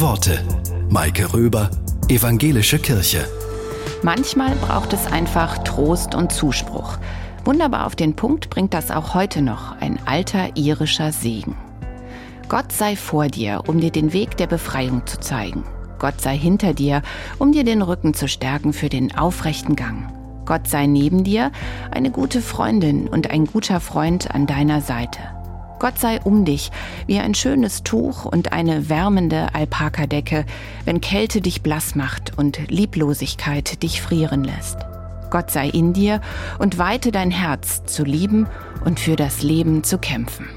Worte. Maike Röber, Evangelische Kirche. Manchmal braucht es einfach Trost und Zuspruch. Wunderbar auf den Punkt bringt das auch heute noch ein alter irischer Segen. Gott sei vor dir, um dir den Weg der Befreiung zu zeigen. Gott sei hinter dir, um dir den Rücken zu stärken für den aufrechten Gang. Gott sei neben dir, eine gute Freundin und ein guter Freund an deiner Seite. Gott sei um dich, wie ein schönes Tuch und eine wärmende Alpakadecke, wenn Kälte dich blass macht und Lieblosigkeit dich frieren lässt. Gott sei in dir und weite dein Herz zu lieben und für das Leben zu kämpfen.